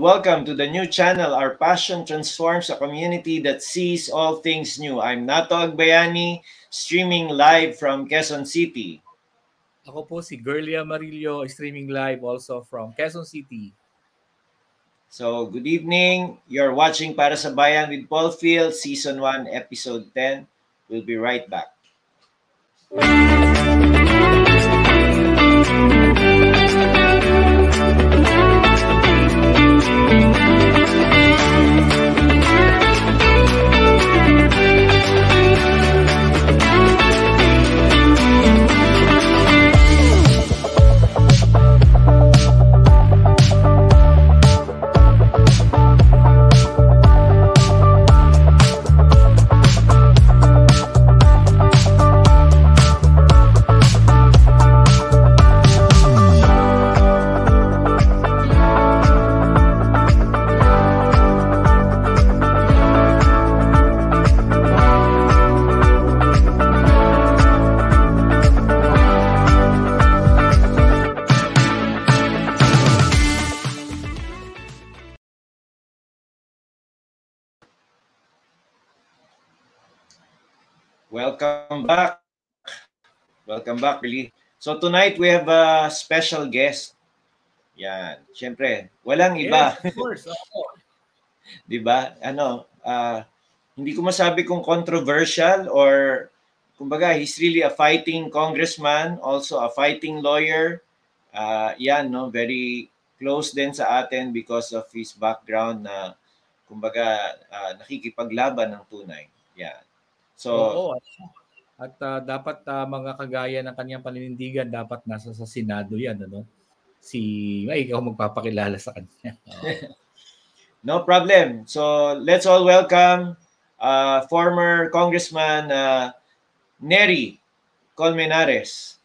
And welcome to the new channel. Our passion transforms a community that sees all things new. I'm Nato Agbayani, streaming live from Quezon City. Ako po si Gerlia Marillo, streaming live also from Quezon City. So, good evening. You're watching Para sa Bayan with Paul Field, Season 1, Episode 10. We'll be right back. Welcome back. So tonight we have a special guest. Yan. Siyempre, walang iba. Yes, of course. 'Di ba? Ano, ah, hindi ko masabi kung controversial or kumbaga he's really a fighting congressman, also a fighting lawyer. Ah, yan no, very close din sa atin because of his background na kumbaga ah, nakikipaglaban ng tunay. Yan. So, Oo. At ah, dapat ah, mga kagaya ng kanyang paninindigan dapat nasa sa Senado 'yan, ano? Si ay ikaw magpapakilala sa kanya. No problem. So let's all welcome uh, former Congressman uh, Neri Colmenares.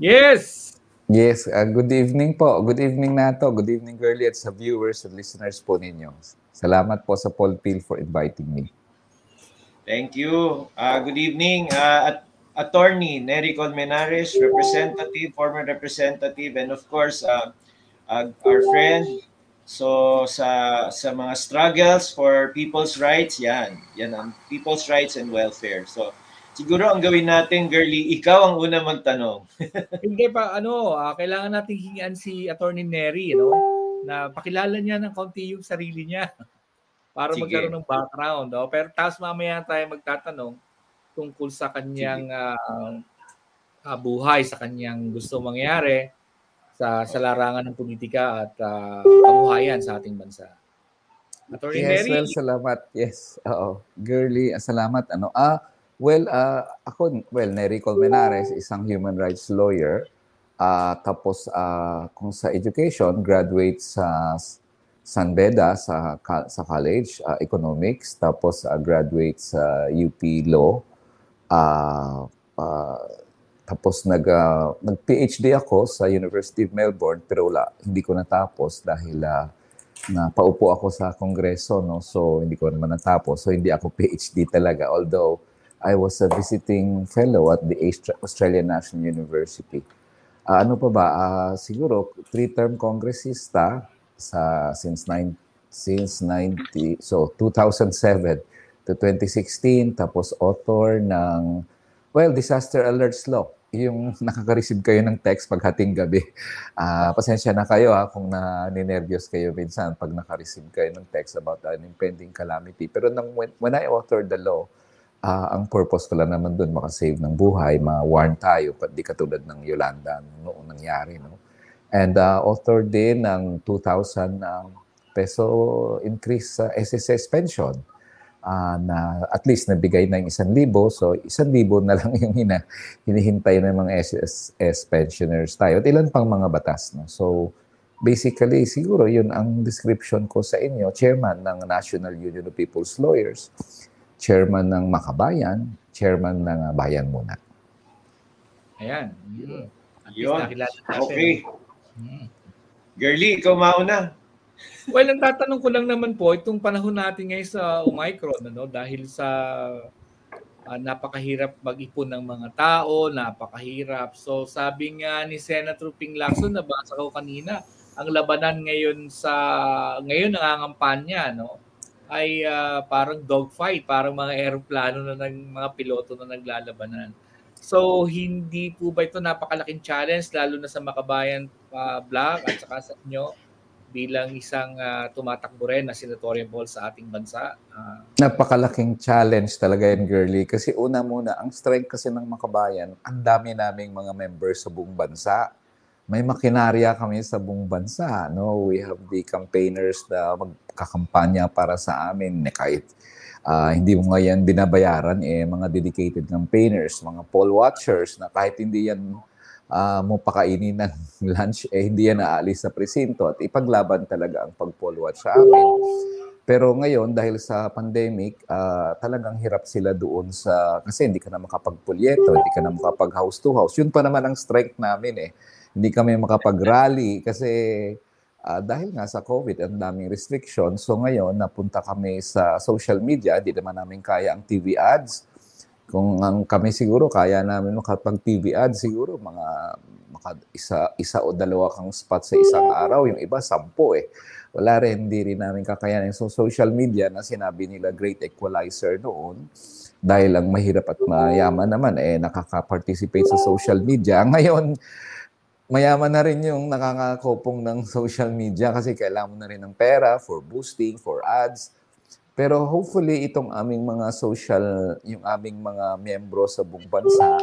yes. Yes, uh, good evening po. Good evening Nato. Good evening Girlie at sa viewers and listeners po ninyo. Salamat po sa Paul Peel for inviting me. Thank you. Uh, good evening, uh, at Attorney Neri Colmenares, representative, former representative, and of course, uh, uh, our friend. So sa sa mga struggles for people's rights, yan. Yan ang people's rights and welfare. So siguro ang gawin natin, girly, ikaw ang una magtanong. Hindi pa ano, ah, kailangan nating hingian si Attorney Neri, no? Na pakilala niya ng konti yung sarili niya para Sige. magkaroon ng background, no? Pero tapos mamaya tayo magtatanong tungkol sa kanyang ah, ah, buhay, sa kanyang gusto mangyari sa sa larangan ng politika at ah, kabuhayan sa ating bansa. Attorney Yes, Neri, well, salamat. Yes, oo. Girlie, ah, salamat. Ano, ah, well, ah, ako, well, Nery Colmenares, isang human rights lawyer. Ah, tapos, ah, kung sa education, graduate sa San Beda sa, sa college, ah, economics. Tapos, ah, graduate sa UP Law. Ah, ah, tapos, nag, ah, nag-PhD ako sa University of Melbourne, pero wala, hindi ko natapos dahil ah, na paupo ako sa kongreso, no? So, hindi ko naman natapos. So, hindi ako PhD talaga. Although, I was a visiting fellow at the Austra- Australian National University. Ah, ano pa ba? Ah, siguro, three-term congressista sa since nine, since 90, so 2007 to 2016. Tapos, author ng, well, Disaster Alerts Law. yung nakaka-receive kayo ng text pag hating gabi. Ah, pasensya na kayo ha kung na ninervyos kayo minsan pag naka-receive kayo ng text about an impending calamity. Pero nang, when, when I authored the law, ah, ang purpose ko lang naman doon makasave ng buhay, ma-warn tayo, di katulad ng Yolanda noong nangyari. No? And uh, authored din ng 2,000 uh, peso increase sa SSS pension uh, na at least nabigay na yung isang libo. So, isang libo na lang yung hina, hinihintay ng mga SSS pensioners tayo. At ilan pang mga batas. No? So, basically, siguro yun ang description ko sa inyo. Chairman ng National Union of People's Lawyers, chairman ng Makabayan, chairman ng uh, Bayan Muna. Ayan. Mm. Yun. Okay. Girlie, ikaw mauna. Well, ang tatanong ko lang naman po, itong panahon natin ngayon sa Omicron, ano, dahil sa uh, napakahirap mag-ipon ng mga tao, napakahirap. So sabi nga ni Senator Ping Lacson, nabasa ko kanina, ang labanan ngayon sa ngayon nangangampanya no ay uh, parang dogfight, parang mga eroplano na ng mga piloto na naglalabanan. So hindi po ba ito napakalaking challenge lalo na sa Makabayan uh, Black at saka sa inyo bilang isang uh, tumatakbo rin na senatorial ball sa ating bansa? Uh, Napakalaking challenge talaga yan, girly. Kasi una muna, ang strength kasi ng makabayan, ang dami naming mga members sa buong bansa. May makinarya kami sa buong bansa. No? We have the campaigners na magkakampanya para sa amin. Kahit uh, hindi mo ngayon binabayaran, eh, mga dedicated campaigners, mga poll watchers na kahit hindi yan uh, mo pakainin ng lunch, eh hindi yan naalis sa presinto at ipaglaban talaga ang pagpolwat sa amin. Pero ngayon, dahil sa pandemic, uh, talagang hirap sila doon sa, kasi hindi ka na makapagpulyeto, hindi ka na makapag house to house. Yun pa naman ang strength namin eh. Hindi kami makapag-rally kasi uh, dahil nga sa COVID, ang daming restrictions. So ngayon, napunta kami sa social media, hindi naman namin kaya ang TV ads kung ang kami siguro kaya namin makapag TV ad siguro mga maka, isa isa o dalawa kang spot sa isang araw, yung iba sampo eh. Wala rin, hindi rin namin kakayanin. So social media na sinabi nila great equalizer noon, dahil ang mahirap at mayaman naman eh nakaka-participate sa social media. Ngayon, mayaman na rin yung nakakakopong ng social media kasi kailangan mo na rin ng pera for boosting, for ads, pero hopefully itong aming mga social, yung aming mga miyembro sa buong bansa,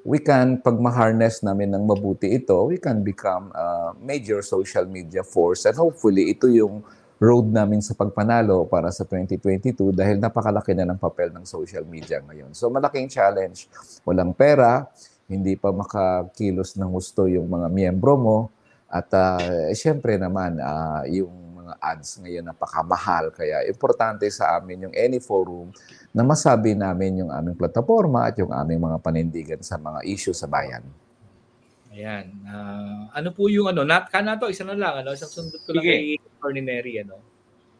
we can, pag ma-harness namin ng mabuti ito, we can become a major social media force. And hopefully ito yung road namin sa pagpanalo para sa 2022 dahil napakalaki na ng papel ng social media ngayon. So malaking challenge. Walang pera, hindi pa makakilos ng gusto yung mga miyembro mo. At uh, syempre naman, uh, yung mga ads ngayon napakamahal. Kaya importante sa amin yung any forum na masabi namin yung aming plataforma at yung aming mga panindigan sa mga issue sa bayan. Ayan. Uh, ano po yung ano, nat kana to isa na lang ano, isang sundot ko lang kay Ordinary ano.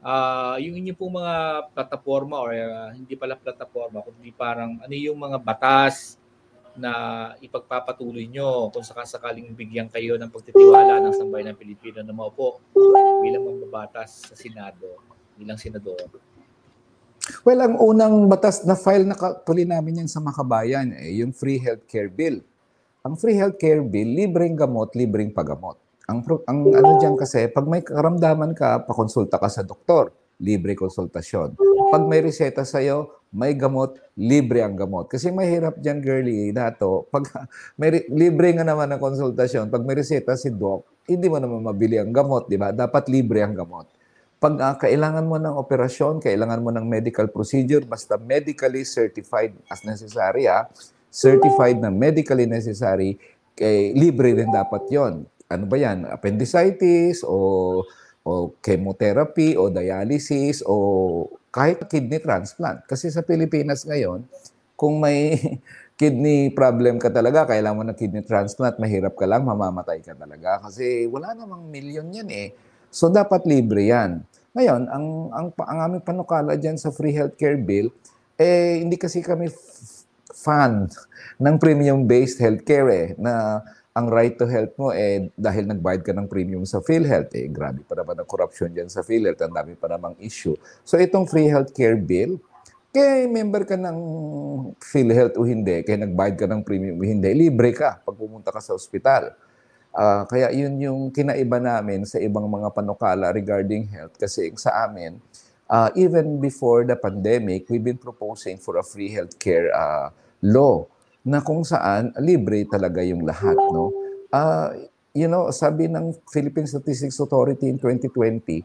Uh, yung inyo pong mga plataforma or uh, hindi pala plataforma kundi parang ano yung mga batas na ipagpapatuloy nyo kung sakasakaling bigyan kayo ng pagtitiwala ng sambayan ng Pilipino na maupo bilang mambabatas sa Senado, bilang senador? Well, ang unang batas na file na tuloy namin yan sa Makabayan, eh, yung Free Healthcare Bill. Ang Free Healthcare Bill, libreng gamot, libreng pagamot. Ang, ang ano diyan kasi, pag may karamdaman ka, pakonsulta ka sa doktor, libre konsultasyon. Pag may reseta sa'yo, may gamot, libre ang gamot. Kasi mahirap dyan, girly, dato. Pag may libre nga naman ang konsultasyon, pag may reseta si doc, hindi mo naman mabili ang gamot, di ba? Dapat libre ang gamot. Pag uh, kailangan mo ng operasyon, kailangan mo ng medical procedure, basta medically certified as necessary, ah, certified na medically necessary, eh, libre din dapat yon. Ano ba yan? Appendicitis o o chemotherapy o dialysis o kahit kidney transplant. Kasi sa Pilipinas ngayon, kung may kidney problem ka talaga, kailangan mo ng kidney transplant, mahirap ka lang, mamamatay ka talaga. Kasi wala namang milyon yan eh. So dapat libre yan. Ngayon, ang, ang, ang aming panukala dyan sa free healthcare bill, eh hindi kasi kami fan ng premium-based healthcare eh, na ang right to health mo eh dahil nagbayad ka ng premium sa PhilHealth eh grabe pa naman ang corruption diyan sa PhilHealth ang dami pa namang issue so itong free healthcare bill Kaya member ka ng PhilHealth o hindi, kaya nagbayad ka ng premium o hindi, libre ka pag pumunta ka sa ospital. Ah, kaya yun yung kinaiba namin sa ibang mga panukala regarding health kasi sa amin, uh, even before the pandemic, we've been proposing for a free healthcare uh, law na kung saan libre talaga yung lahat, no? Uh, you know, sabi ng Philippine Statistics Authority in 2020,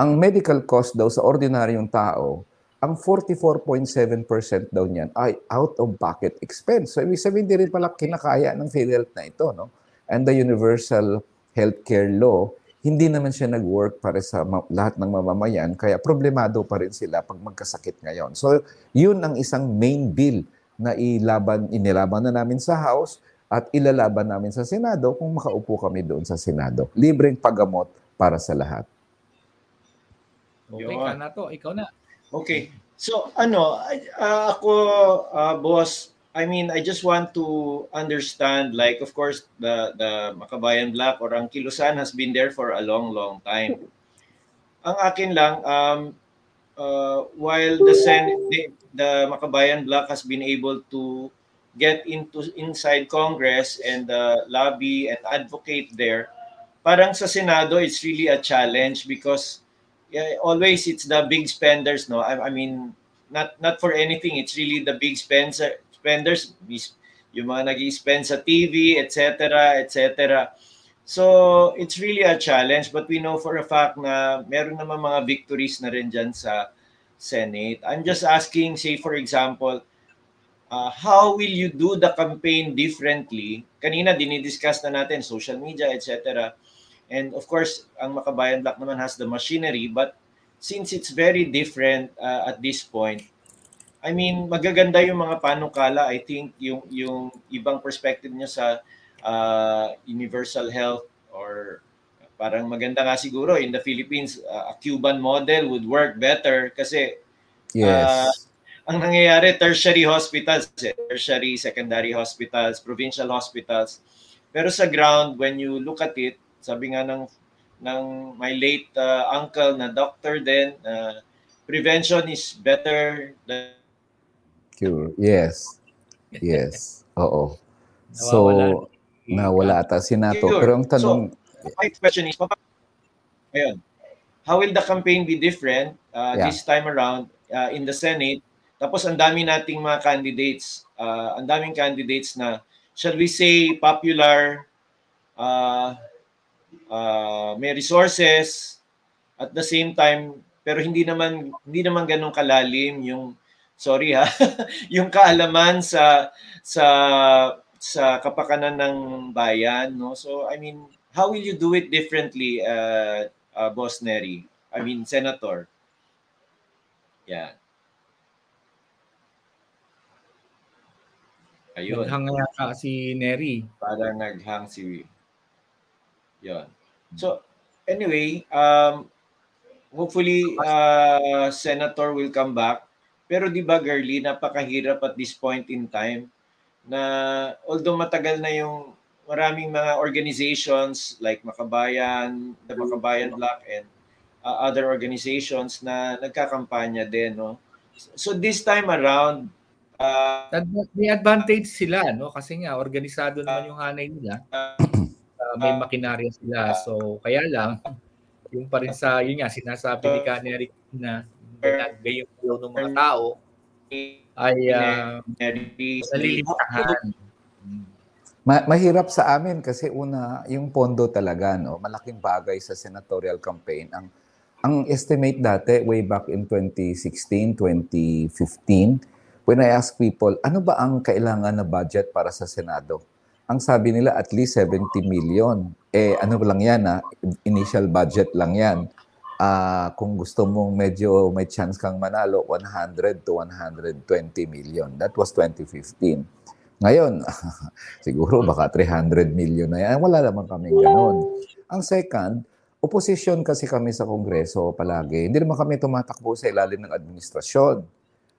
ang medical cost daw sa ordinaryong tao ang 44.7% daw niyan ay out-of-pocket expense. So, ibig sabihin, hindi rin pala kinakaya ng PhilHealth na ito. No? And the Universal Healthcare Law, hindi naman siya nag-work para sa ma- lahat ng mamamayan, kaya problemado pa rin sila pag magkasakit ngayon. So, yun ang isang main bill na ilaban, inilaban na namin sa House at ilalaban namin sa Senado kung makaupo kami doon sa Senado. Libreng paggamot para sa lahat. Okay ka na to. Ikaw na. Okay. So ano, uh, ako uh, boss, I mean, I just want to understand like of course the the Makabayan Black or ang Kilusan has been there for a long long time. Ang akin lang um uh, while the Senate the, Makabayan Black has been able to get into inside Congress and uh, lobby and advocate there, parang sa Senado it's really a challenge because yeah, always it's the big spenders, no. I, I mean, not not for anything. It's really the big spender spenders, yung mga nag-spend sa TV, etc., etc. So it's really a challenge, but we know for a fact na meron naman mga victories na rin dyan sa Senate. I'm just asking, say for example, uh, how will you do the campaign differently? Kanina dinidiscuss na natin social media, etc. And of course, ang Makabayan Black naman has the machinery, but since it's very different uh, at this point, I mean, magaganda yung mga panukala. I think yung yung ibang perspective niya sa uh, universal health or parang maganda nga siguro in the Philippines, uh, a Cuban model would work better kasi Yes. uh, ang nangyayari tertiary hospitals, eh, tertiary, secondary hospitals, provincial hospitals. Pero sa ground, when you look at it, sabi nga ng ng my late uh, uncle na doctor din, uh, prevention is better than Cure. Yes. Yes. Oo. So, Nawawala. nawala ata si Nato. Cure. Pero ang tanong, my question is, papa- ayun, how will the campaign be different uh, Yeah. this time around uh, in the Senate? Tapos ang dami nating mga candidates, uh, ang daming candidates na, shall we say, popular, uh, uh, may resources, at the same time, pero hindi naman hindi naman ganun kalalim yung sorry ha, yung kaalaman sa sa sa kapakanan ng bayan, no? So I mean, how will you do it differently, uh, uh, Boss Neri? I mean, Senator. Yeah. Ayun, Naghang yata si Neri. parang naghang si Yon. So, anyway, um, hopefully, uh, Senator will come back. Pero di ba, girly, napakahirap at this point in time na although matagal na yung maraming mga organizations like Makabayan, the Makabayan Black and uh, other organizations na nagkakampanya din, no? So this time around, uh, May advantage sila, no? Kasi nga, organisado naman yung hanay nila. Uh, may makinarya sila. So, kaya lang, yung pa rin sa, yun nga, sinasabi ni Kaneri na flow ng mga tao ay uh, Neri- nalilimitahan. ma- mahirap sa amin kasi una, yung pondo talaga, no? malaking bagay sa senatorial campaign. Ang, ang estimate dati, way back in 2016, 2015, when I ask people, ano ba ang kailangan na budget para sa Senado? Ang sabi nila, at least 70 million. Eh, ano lang yan, ha? initial budget lang yan. Ah, kung gusto mong medyo may chance kang manalo, 100 to 120 million. That was 2015. Ngayon, siguro baka 300 million na yan. Wala naman kami ganun. Ang second, opposition kasi kami sa Kongreso palagi. Hindi naman kami tumatakbo sa ilalim ng administrasyon.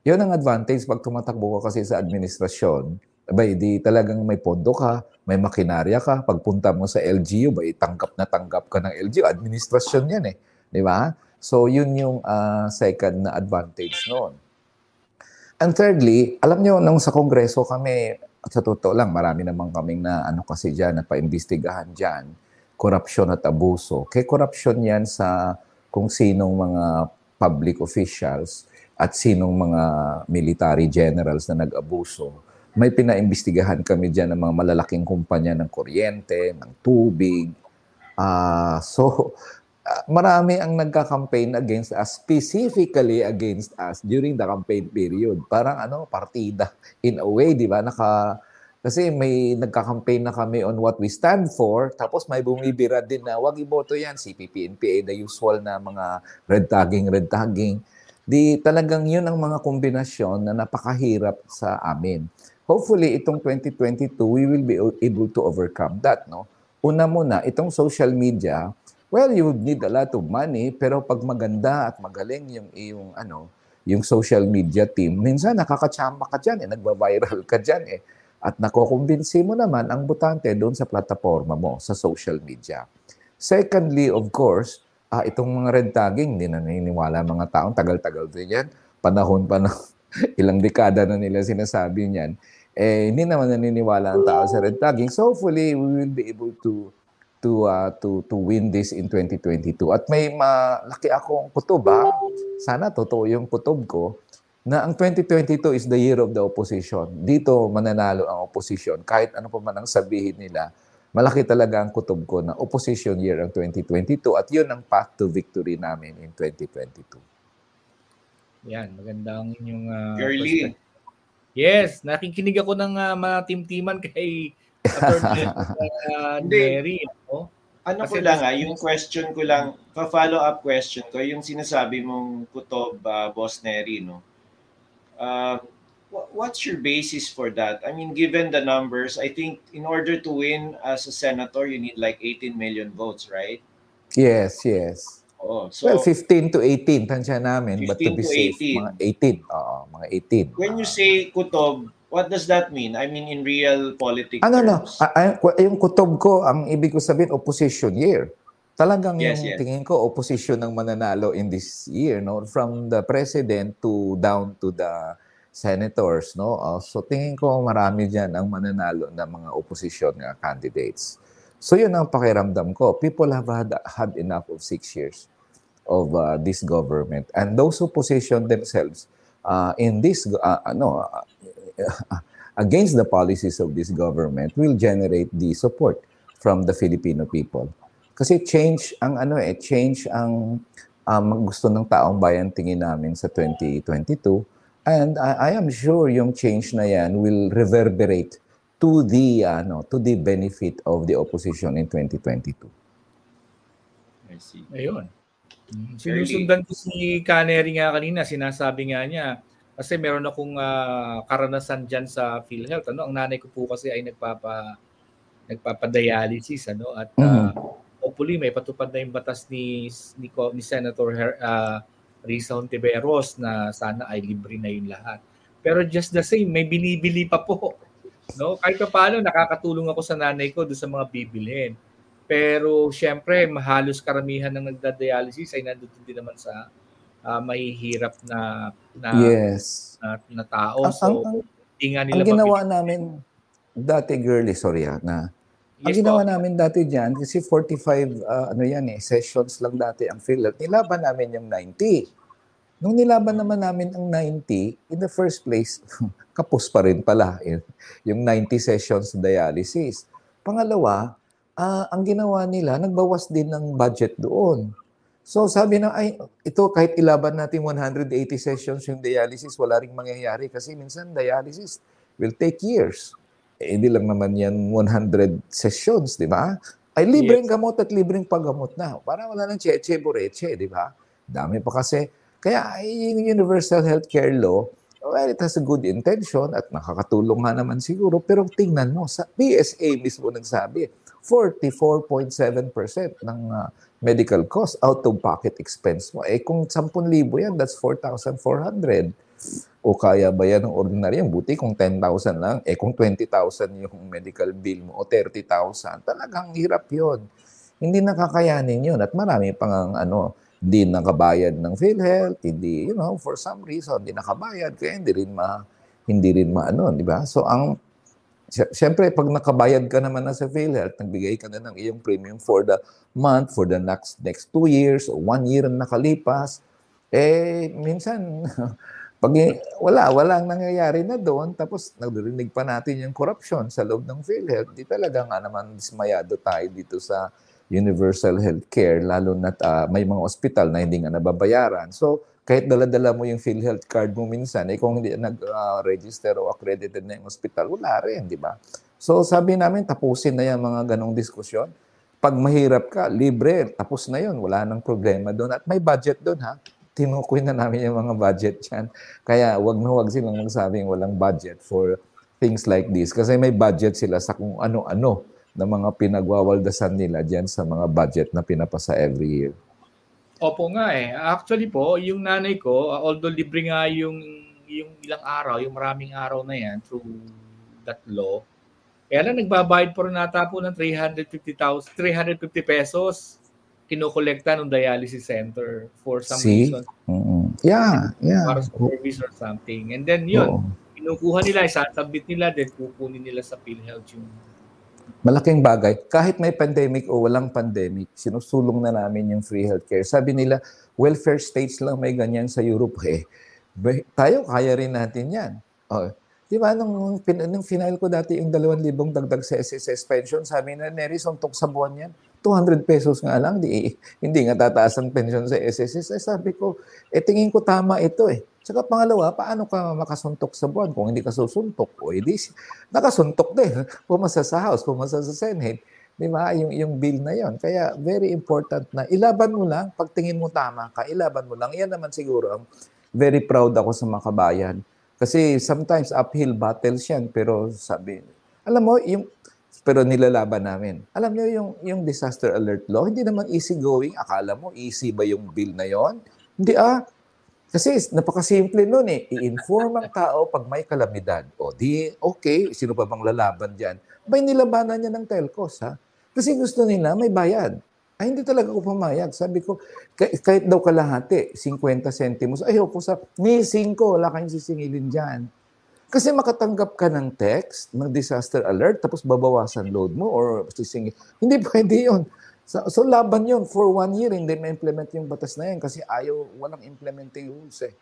Yun ang advantage pag tumatakbo ka kasi sa administrasyon. Abay, di talagang may pondo ka, may makinarya ka. Pagpunta mo sa LGU, bay, tanggap na tanggap ka ng LGU. Administrasyon yan eh. Di ba? So, yun yung ah, second na advantage noon. And thirdly, alam nyo, nung sa Kongreso kami, sa totoo lang, marami naman kaming na ano kasi dyan, na paimbestigahan dyan, korupsyon at abuso. Kaya korupsyon yan sa kung sinong mga public officials at sinong mga military generals na nag-abuso. May pinaimbestigahan kami dyan ng mga malalaking kumpanya ng kuryente, ng tubig. Ah, so, marami ang nagka-campaign against us, specifically against us during the campaign period. Parang ano, partida in a way, di ba? Naka, kasi may nagka-campaign na kami on what we stand for, tapos may bumibira din na wag iboto yan, CPP, NPA, the usual na mga red tagging, red tagging. Di talagang yun ang mga kombinasyon na napakahirap sa amin. Hopefully, itong 2022, we will be able to overcome that, no? Una muna, itong social media, well, you would need a lot of money, pero pag maganda at magaling yung yung ano, yung social media team, minsan nakakachamba ka dyan, eh, nagba-viral ka dyan eh. At nakukumbinsi mo naman ang butante doon sa plataforma mo, sa social media. Secondly, of course, ah, itong mga red tagging, hindi na naniniwala mga taong tagal-tagal din yan. Panahon pa na ilang dekada na nila sinasabi niyan. Eh, hindi naman naniniwala ang tao sa red tagging. So hopefully, we will be able to to uh, to to win this in 2022. At may malaki akong kutob ha. Sana totoo yung kutob ko na ang 2022 is the year of the opposition. Dito mananalo ang opposition kahit ano pa man ang sabihin nila. Malaki talaga ang kutob ko na opposition year ang 2022 at yun ang path to victory namin in 2022. Yan, maganda ang inyong uh, perspective. Yes, nakikinig ako ng uh, mga team-teaman kay Attorney uh. Mary. No? Ano ko Kasi lang mas- ah, yung question ko lang, pa-follow up question ko, yung sinasabi mong kutob, ah, Boss Neri, no? Uh, wha- what's your basis for that? I mean, given the numbers, I think in order to win as a senator, you need like 18 million votes, right? Yes, yes. Oh, so well, 15 to 18, tansya namin. But to 15 be to safe, 18. mga 18. Oo, mga 18. when you say kutob, what does that mean? I mean, in real politics Ano no. Ah, ah, yung kutob ko, ang ibig ko sabihin, opposition year. Talagang Yes, yung yes. tingin ko, opposition ng mananalo in this year, no? From the president to down to the senators, no? Ah, so tingin ko marami diyan ang mananalo ng mga opposition nga candidates. So yun ang pakiramdam ko. People have had, had enough of six years of uh, this government. And those who position themselves uh, in this, uh, ano, uh, against the policies of this government will generate the support from the Filipino people. Kasi change ang ano eh, change ang um, gusto ng taong bayan tingin namin sa 2022 and I, I am sure yung change na yan will reverberate to the ano to the benefit of the opposition in 2022. I see. Ayun. Mm, Sinusundan ko si Canary nga kanina, sinasabi nga niya, kasi meron akong ah, karanasan dyan sa PhilHealth. Ano? Ang nanay ko po kasi ay nagpapa, nagpapadialysis. Ano? At ah, hopefully may patupad na yung batas ni, ni, ni Senator Her, ah, Risa Hontiveros na sana ay libre na yung lahat. Pero just the same, may binibili pa po. No? Kahit pa paano, nakakatulong ako sa nanay ko doon sa mga bibilhin. Pero syempre, halos karamihan ng nagda-dialysis ay nandun din naman sa ah, mahihirap na na, Yes. na, na tao. Ang, So, ang, ang, hindi nga nila ang ginawa mabili- namin dati girly sorry ah, na ang Yes ginawa po. namin dati diyan kasi 45 ah, ano yan eh sessions lang dati ang PhilHealth. Nilaban namin yung 90. Nung nilaban naman namin ang 90, in the first place, kapos pa rin pala yun, yung 90 sessions dialysis. Pangalawa, ah, ang ginawa nila, nagbawas din ng budget doon. So sabi na, ay, ito kahit ilaban natin 180 sessions yung dialysis, wala ring mangyayari kasi minsan dialysis will take years. Eh, hindi lang naman yan 100 sessions, di ba? Ay, libreng gamot at libreng paggamot na. Para wala nang cheche, boreche, di ba? Dami pa kasi. Kaya ay, yung Universal Healthcare Law, well, it has a good intention at nakakatulong nga naman siguro. Pero tingnan mo, sa PSA mismo nagsabi, 44.7% ng ah, medical cost out of pocket expense mo. Eh kung 10,000 yan, that's 4,400. O kaya ba yan ng ordinaryo? Buti kung 10,000 lang. Eh kung 20,000 yung medical bill mo o 30,000, talagang hirap yon. Hindi nakakayanin yun. At marami pang ang, ano, hindi nakabayad ng PhilHealth, hindi, you know, for some reason, hindi nakabayad, kaya hindi rin ma, hindi rin maano, di ba? So, ang, Siyempre, pag nakabayad ka naman na sa PhilHealth, nagbigay ka na ng iyong premium for the month, for the next next two years, o one year na nakalipas, eh, minsan, pag wala, walang nangyayari na doon, tapos nagrinig pa natin yung corruption sa loob ng PhilHealth, di talaga nga naman dismayado tayo dito sa universal healthcare, lalo na uh, may mga ospital na hindi nga nababayaran. So, kahit dala-dala mo yung PhilHealth card mo minsan, eh kung hindi nag-register uh, o accredited na yung hospital, wala rin, di ba? So, sabi namin, tapusin na yung mga ganong diskusyon. Pag mahirap ka, libre, tapos na yun, wala nang problema doon. At may budget doon, ha? Tinukoy na namin yung mga budget dyan. Kaya wag na wag silang magsabing walang budget for things like this. Kasi may budget sila sa kung ano-ano na mga pinagwawaldasan nila diyan sa mga budget na pinapasa every year. Opo nga eh. Actually po, yung nanay ko, although libre nga yung yung ilang araw, yung maraming araw na yan through that law, kaya lang nagbabayad po rin nata po ng 350,000, 350 pesos kinokolekta ng dialysis center for some See? reason. Mm-hmm. Yeah, yeah. Para sa service or something. And then yun, Oo. kinukuha nila, isasabit nila, then kukunin nila sa PhilHealth yung malaking bagay. Kahit may pandemic o walang pandemic, sinusulong na namin yung free healthcare. Sabi nila, welfare states lang may ganyan sa Europe. Eh, tayo, kaya rin natin yan. Oh, Di ba, nung, nung final ko dati yung 2,000 dagdag sa SSS pension, sabi na, Neri, suntok sa buwan yan. 200 pesos nga lang, di, hindi nga tataas ang pension sa SSS. Eh, sabi ko, eh tingin ko tama ito eh. Saka pangalawa, paano ka makasuntok sa buwan kung hindi ka susuntok? O edi, nakasuntok din. Pumasa sa House, pumasa sa Senate. Di ba? Yung, yung bill na yon. Kaya very important na ilaban mo lang, pagtingin mo tama ka, ilaban mo lang. Yan naman siguro ang very proud ako sa mga kabayan kasi sometimes uphill battles yan, pero sabi, alam mo, yung, pero nilalaban namin. Alam niyo yung, yung disaster alert law, hindi naman easy going. Akala mo, easy ba yung bill na yon? Hindi ah. Kasi napakasimple nun eh. I-inform ang tao pag may kalamidad. O di, okay, sino pa bang lalaban dyan? May nilabanan niya ng telcos ha. Kasi gusto nila may bayad. Ay, hindi talaga ako pumayag. Sabi ko, kahit daw kalahati, 50 centimos, ayaw po sa, ni 5, wala kayong sisingilin dyan. Kasi makatanggap ka ng text, ng disaster alert, tapos babawasan load mo or sisingil. Hindi pwede yun. So, so laban yun. For one year, hindi ma-implement yung batas na yan kasi ayaw, walang implementing rules eh.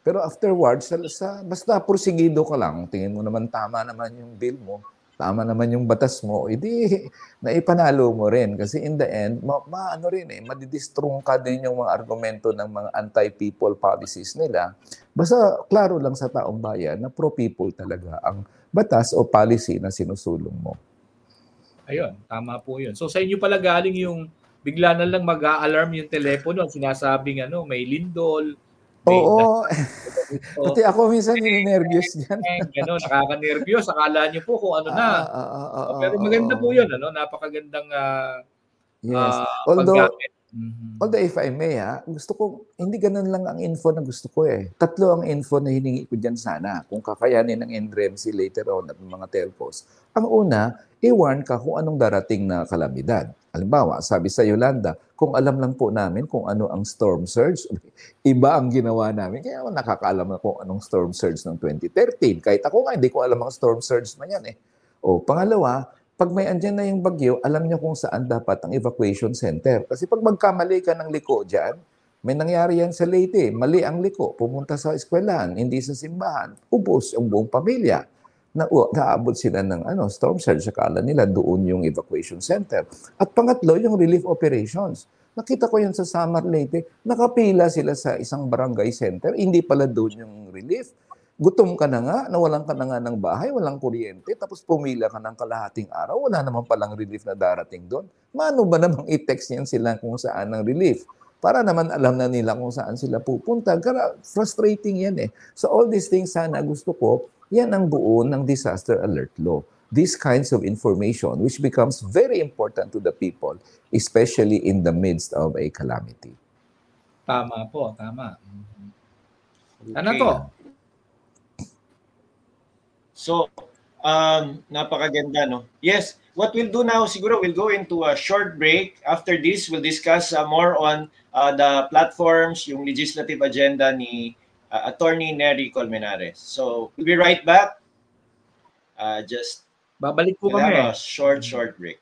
Pero afterwards, sa, sa, basta porsigido ka lang, tingin mo naman tama naman yung bill mo, tama naman yung batas mo, edi naipanalo mo rin. Kasi in the end, ma, ma ano rin eh, madidistrong ka din yung mga argumento ng mga anti-people policies nila. Basta klaro lang sa taong bayan na pro-people talaga ang batas o policy na sinusulong mo. Ayun, tama po yun. So sa inyo pala galing yung bigla na lang mag-a-alarm yung telepono, sinasabing ano, may lindol, Oo. Pati ako minsan ninenervyos diyan. Gano'n, nakaka-nervyos. Akala niyo po kung ano na. Ah, ah, ah, ah, Pero maganda ah, po 'yun, ano? Napakagandang uh, yes. Uh, although paggamit. Mm-hmm. Although if I may, ha, gusto ko, hindi ganun lang ang info na gusto ko eh. Tatlo ang info na hiningi ko dyan sana kung kakayanin ng NDREMC later on at mga telcos. Ang una, i-warn ka kung anong darating na kalamidad. Halimbawa, sabi sa Yolanda, kung alam lang po namin kung ano ang storm surge, iba ang ginawa namin. Kaya nakakaalam na kung anong storm surge ng 2013. Kahit ako nga, hindi ko alam ang storm surge na yan eh. O, pangalawa, pag may andyan na yung bagyo, alam niyo kung saan dapat ang evacuation center. Kasi pag magkamali ka ng liko dyan, may nangyari yan sa Leyte. Mali ang liko, pumunta sa eskwelahan, hindi sa simbahan. Ubos ang buong pamilya. Na, naabot sila ng ano, storm surge. Akala nila doon yung evacuation center. At pangatlo, yung relief operations. Nakita ko yun sa Samar Leyte. Nakapila sila sa isang barangay center. Hindi pala doon yung relief gutom ka na nga, nawalan ka na nga ng bahay, walang kuryente, tapos pumila ka ng kalahating araw, wala naman palang relief na darating doon. Mano ba namang i-text niyan sila kung saan ang relief? Para naman alam na nila kung saan sila pupunta. Frustrating yan eh. So all these things sana gusto ko, yan ang buo ng disaster alert law. These kinds of information which becomes very important to the people, especially in the midst of a calamity. Tama po, tama. Okay. Ano to? So, Um, napakaganda, no? Yes, what we'll do now, siguro we'll go into a short break. After this, we'll discuss uh, more on uh, the platforms, yung legislative agenda ni uh, Attorney Nery Colmenares. So, we'll be right back. Uh, just Babalik po we'll kami. have a short, short break.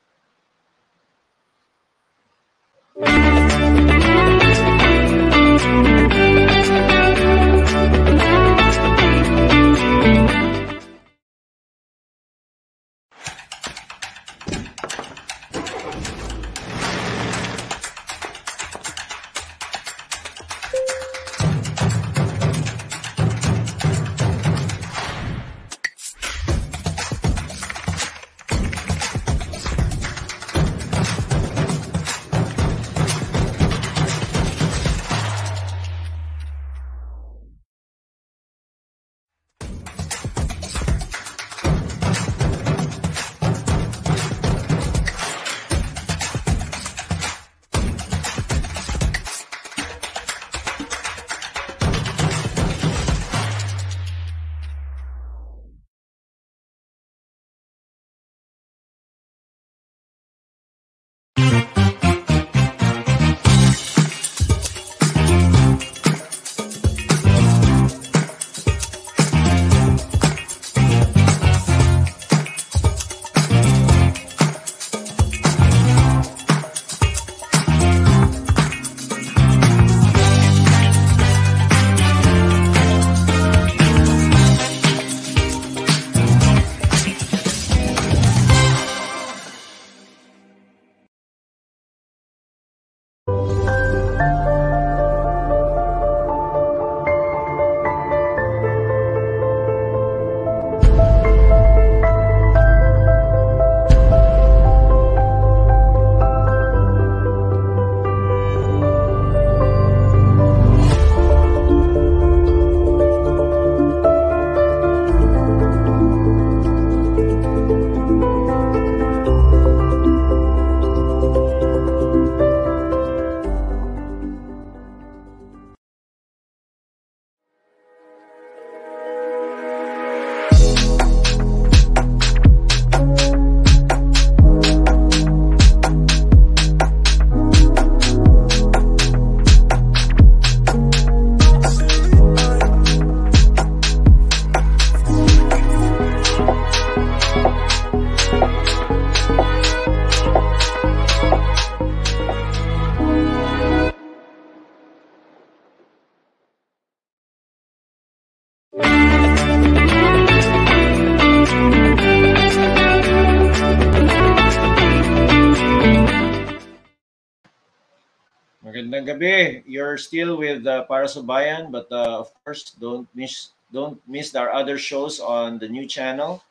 Gabi. You're still with uh, Para Bayan, but uh, of course, don't miss don't miss our other shows on the new channel.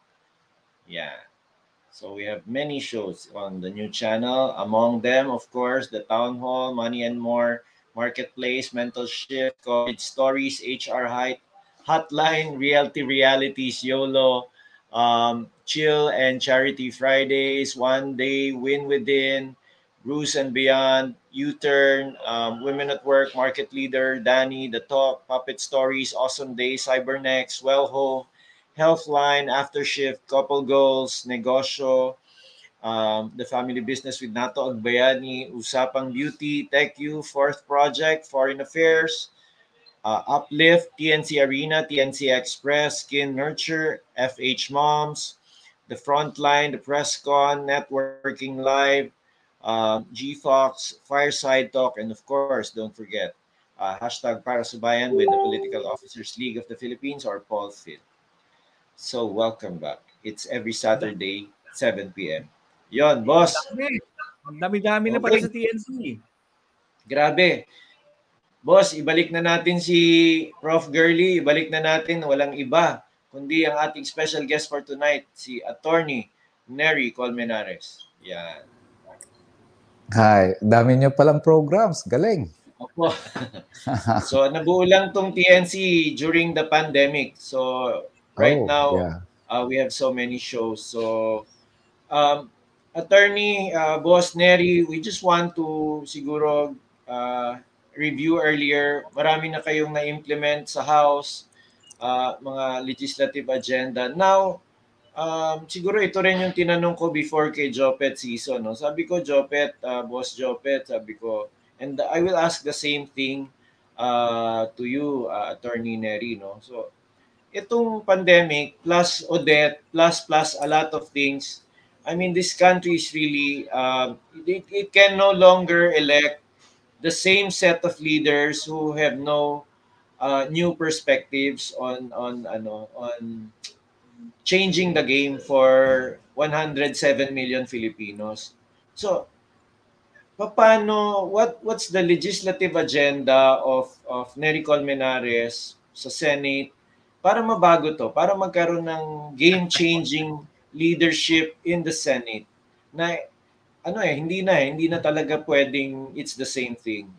Yeah. So we have many shows on the new channel. Among them, of course, the Town Hall, Money and More, Marketplace, Mental Shift, College Stories, HR Height, Hotline, Reality Realities, YOLO, um, Chill and Charity Fridays, One Day, Win Within, Bruce and Beyond, U-Turn, um, Women at Work, Market Leader, Danny, The Talk, Puppet Stories, Awesome Day, Cybernex, Wellho, Healthline, After Shift, Couple Goals, Negosyo, um, The Family Business with Nato Agbayani, Usapang Beauty, TechU, Fourth Project, Foreign Affairs, uh, Uplift, TNC Arena, TNC Express, Skin Nurture, FH Moms, The Frontline, The Presscon, Networking Live, uh, GFox, Fireside Talk, and of course, don't forget, uh, hashtag para sa bayan with the Political Officers League of the Philippines or POLFIL. So, welcome back. It's every Saturday, 7 p.m. Yon, boss. Ang dami-dami na pala sa TNC. Grabe. Boss, ibalik na natin si Prof. Gurley. Ibalik na natin. Walang iba. Kundi ang ating special guest for tonight, si Attorney Nery Colmenares. Yan. Hi, dami niyo palang programs. Galing. Opo. so, nabuo lang tong TNC during the pandemic. So, right Oh, now, yeah. uh, we have so many shows. So, um, Attorney uh, Boss Neri, we just want to siguro uh, review earlier. Marami na kayong na-implement sa House, uh, mga legislative agenda. Now, um, siguro ito rin yung tinanong ko before kay Jopet season. No? Sabi ko, Jopet, uh, Boss Jopet, sabi ko, and I will ask the same thing uh, to you, uh, Attorney Neri. No? So, itong pandemic plus Odette plus plus a lot of things, I mean, this country is really, um, it, it can no longer elect the same set of leaders who have no uh, new perspectives on on ano on changing the game for 107 million Filipinos. So, paano what what's the legislative agenda of of Nery Colmenares sa Senate para mabago to, para magkaroon ng game-changing leadership in the Senate na ano eh, hindi na eh, hindi na talaga pwedeng it's the same thing.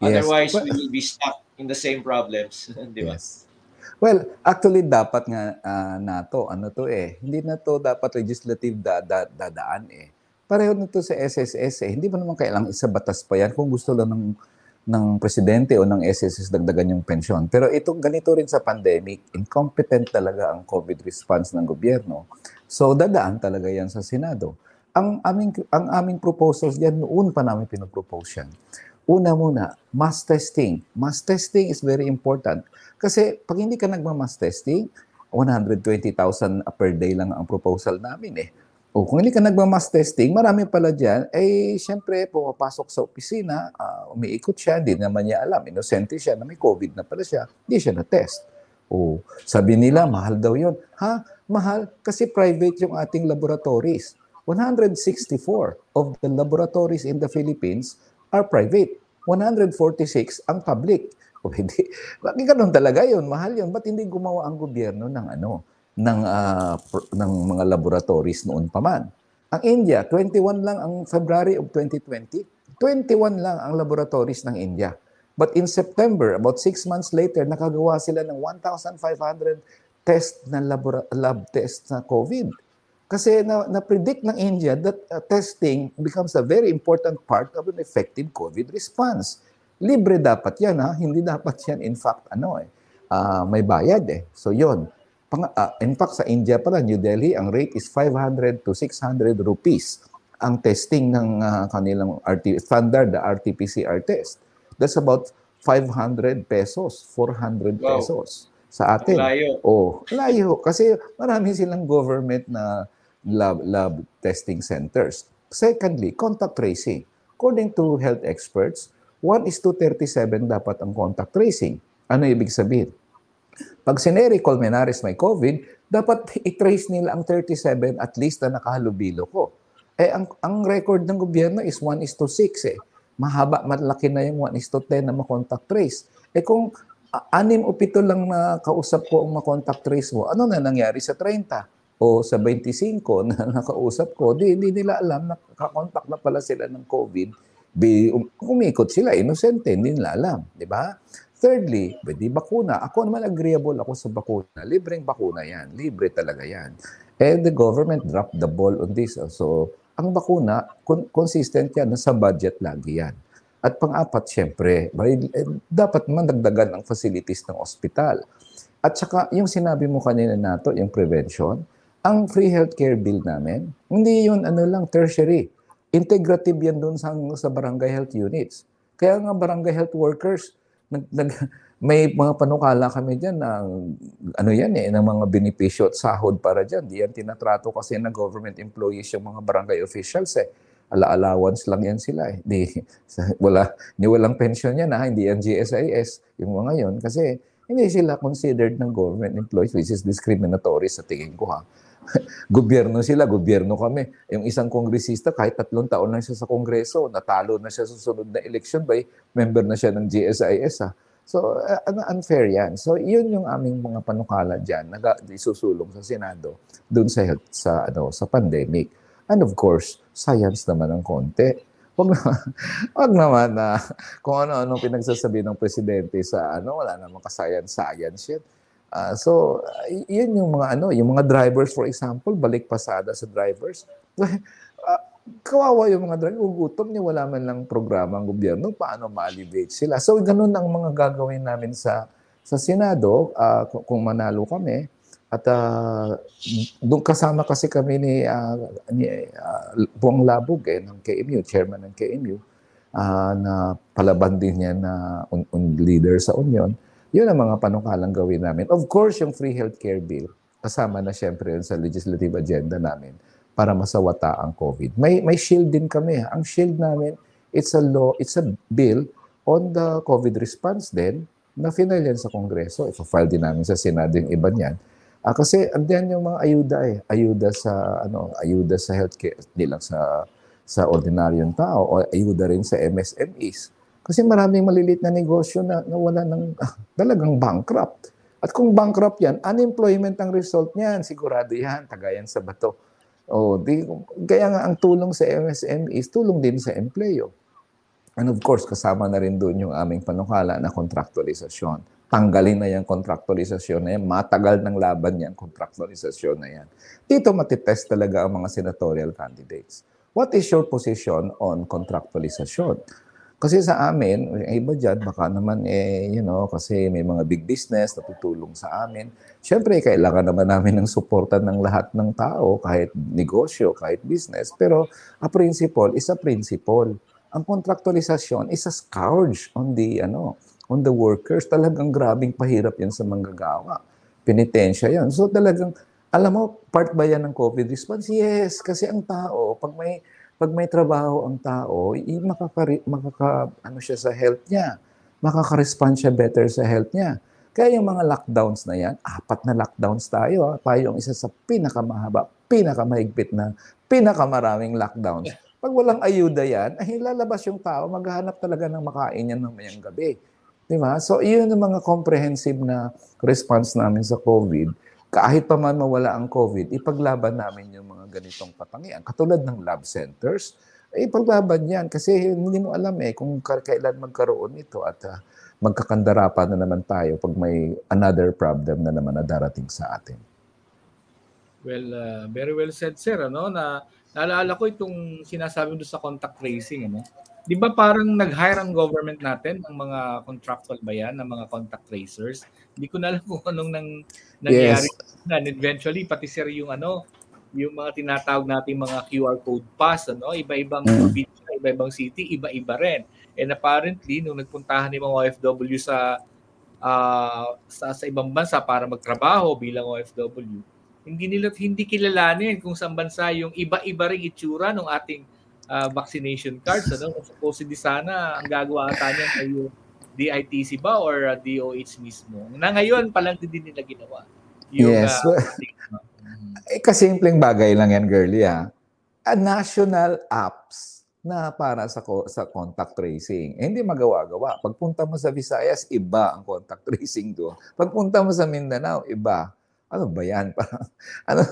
Yes. Otherwise, Well- we will be stuck in the same problems. Di ba? Yes. Well, actually dapat nga ah, na ano to eh, hindi na to dapat legislative da, da, dadaan eh. Pareho na to sa SSS eh. Hindi ba naman kailangang isa batas pa yan kung gusto lang ng ng presidente o ng SSS dagdagan yung pensyon. Pero ito ganito rin sa pandemic, incompetent talaga ang COVID response ng gobyerno. So dadaan talaga yan sa Senado. Ang aming ang aming proposals diyan noon pa namin pinopropose yan. Una muna, mass testing. Mass testing is very important. Kasi pag hindi ka nagma-mass testing, 120,000 per day lang ang proposal namin eh. O kung hindi ka nagma-mass testing, marami pala dyan, eh syempre pumapasok sa opisina, ah, umiikot siya, hindi naman niya alam, inosente siya na may COVID na pala siya, hindi siya na-test. O sabi nila, mahal daw yun. Ha? Mahal? Kasi private yung ating laboratories. 164 of the laboratories in the Philippines are private. 146 ang public. O hindi, bakit ganun talaga yun? Mahal yun. Ba't hindi gumawa ang gobyerno ng ano? ng ah, pr- ng mga laboratories noon pa man. Ang India, 21 lang ang February of 2020. 21 lang ang laboratories ng India. But in September, about six months later, nakagawa sila ng 1,500 test na labora- lab test na COVID. Kasi na, na-predict ng India that uh, testing becomes a very important part of an effective COVID response. Libre dapat yan, ha? Hindi dapat yan, in fact, ano eh, ah, may bayad eh. So yon. Pang, ah, in fact, sa India pala, New Delhi, ang rate is 500 to 600 rupees ang testing ng ah, kanilang RT, standard, the RT-PCR test. That's about 500 pesos, 400 Wow. pesos sa atin. Layo. Oh, layo. Kasi marami silang government na lab, lab testing centers. Secondly, contact tracing. According to health experts, 1 is to 37 dapat ang contact tracing. Ano ibig sabihin? Pag si Nery Colmenares may COVID, dapat i-trace nila ang 37 at least na nakahalubilo ko. Eh, ang, ang record ng gobyerno is 1 is to 6 eh. Mahaba, malaki na yung 1 is to 10 na makontact trace. Eh kung anim o pito lang na kausap ko ang makontact trace mo, ano na nangyari sa 30? O sa 25 na nakausap ko, di, di nila alam na kakontak na pala sila ng COVID. Bi, um, umikot sila, inosente, hindi nila alam. Di ba? Thirdly, pwede bakuna. Ako naman agreeable ako sa bakuna. Libreng bakuna yan. Libre talaga yan. And the government dropped the ball on this. So, ang bakuna, con- consistent yan. Nasa budget lagi yan. At pang-apat, syempre, eh, dapat man dagdagan ang facilities ng ospital. At saka, yung sinabi mo kanina nato, yung prevention, ang free healthcare bill namin, hindi yun ano lang, tertiary. Integrative yan doon sa, sa barangay health units. Kaya nga barangay health workers, nag, nag, may mga panukala kami dyan na ano yan eh, ng mga benepisyo at sahod para dyan. Di yan tinatrato kasi ng government employees yung mga barangay officials eh. Ala-allowance lang yan sila eh. Di, wala, ni walang pension yan ha, hindi yan GSIS, yung mga yon Kasi hindi sila considered ng government employees which is discriminatory sa tingin ko ha. gobyerno sila, gobyerno kami. Yung isang kongresista, kahit tatlong taon na siya sa kongreso, natalo na siya sa susunod na election by member na siya ng GSIS. Ha. So, uh, unfair yan. So, yun yung aming mga panukala dyan na isusulong sa Senado dun sa health, sa, ano, sa pandemic. And of course, science naman ng konti. Wag na, wag naman na kung ano-ano pinagsasabi ng presidente sa ano, wala namang ka-science-science yan. So, uh, y- yun yung mga ano, yung mga drivers for example, balik pasada sa drivers. Ah, kawawa yung mga drivers, gugutom niya, wala man lang programa ang gobyerno, paano ma-alleviate sila. So, ganun ang mga gagawin namin sa sa Senado, kung, kung manalo kami, At uh, doon kasama kasi kami ni, uh, ni uh, Buong Labog eh, ng KMU, chairman ng KMU, uh, na palaban din niya na un, un leader sa Union. Yun ang mga panukalang gawin namin. Of course, yung free healthcare bill, kasama na siyempre yun sa legislative agenda namin para masawata ang COVID. May, may shield din kami. Ang shield namin, it's a law, it's a bill on the COVID response din na final yan sa Kongreso. Ipa-file din namin sa Senado yung iba niyan Ah, kasi andiyan yung mga ayuda eh. Ayuda sa ano, ayuda sa healthcare, hindi lang sa sa ordinaryong tao o ayuda rin sa MSMEs. Kasi maraming maliliit na negosyo na nawala ng ah, talagang bankrupt. At kung bankrupt yan, unemployment ang result niyan. Sigurado yan, tagayan sa bato. O, di, kaya nga ang tulong sa MSMEs, tulong din sa empleyo. And of course, kasama na rin doon yung aming panukala na contractualisasyon tanggalin na yung contractualisasyon na yan. Matagal ng laban yan, contractualisasyon na yan. Dito matitest talaga ang mga senatorial candidates. What is your position on contractualisasyon? Kasi sa amin, yung iba dyan, baka naman eh, you know, kasi may mga big business na tutulong sa amin. Siyempre, kailangan naman namin ng suporta ng lahat ng tao, kahit negosyo, kahit business. Pero a principle is a principle. Ang contractualisasyon is a scourge on the, ano, on the workers, talagang grabing pahirap yan sa manggagawa. Penitensya yan. So talagang, alam mo, part ba yan ng COVID response? Yes, kasi ang tao, pag may pag may trabaho ang tao, makaka, makaka ano siya sa health niya. Makaka-respond siya better sa health niya. Kaya yung mga lockdowns na yan, apat na lockdowns tayo. Ha? Tayo ang isa sa pinakamahaba, pinakamahigpit na, pinakamaraming lockdowns. Pag walang ayuda yan, ay lalabas yung tao, maghahanap talaga ng makain yan ng mayang gabi. Di ba? So, iyon ang mga comprehensive na response namin sa COVID. Kahit pa man mawala ang COVID, ipaglaban namin yung mga ganitong patangian. Katulad ng lab centers, ipaglaban yan. Kasi hindi mo alam eh kung kailan magkaroon ito at uh, magkakandarapan na naman tayo pag may another problem na naman na darating sa atin. Well, uh, very well said, sir. Ano, na naalala ko itong sinasabi mo sa contact tracing. Ano? Di ba parang nag-hire ang government natin ng mga contractual ba yan, ng mga contact tracers? Hindi ko na alam kung anong nang, nangyari. Yes. And eventually, pati sir yung ano, yung mga tinatawag natin mga QR code pass, ano, iba-ibang mm. probinsya, iba-ibang city, iba-iba rin. And apparently, nung nagpuntahan ni mga OFW sa, uh, sa sa ibang bansa para magtrabaho bilang OFW, hindi nila hindi kilalanin kung saan bansa yung iba-iba ring itsura ng ating uh, vaccination cards. Ano? Supposedly sana ang gagawa ata niyan ay yung DITC ba or uh, DOH mismo. Na ngayon pa lang din nila ginawa. Yung, yes. Uh, eh, kasimpleng bagay lang yan, girlie, ha? A national apps na para sa sa contact tracing. Eh, hindi magawa-gawa. Pagpunta mo sa Visayas, iba ang contact tracing doon. Pagpunta mo sa Mindanao, iba. Ano ba yan? ano,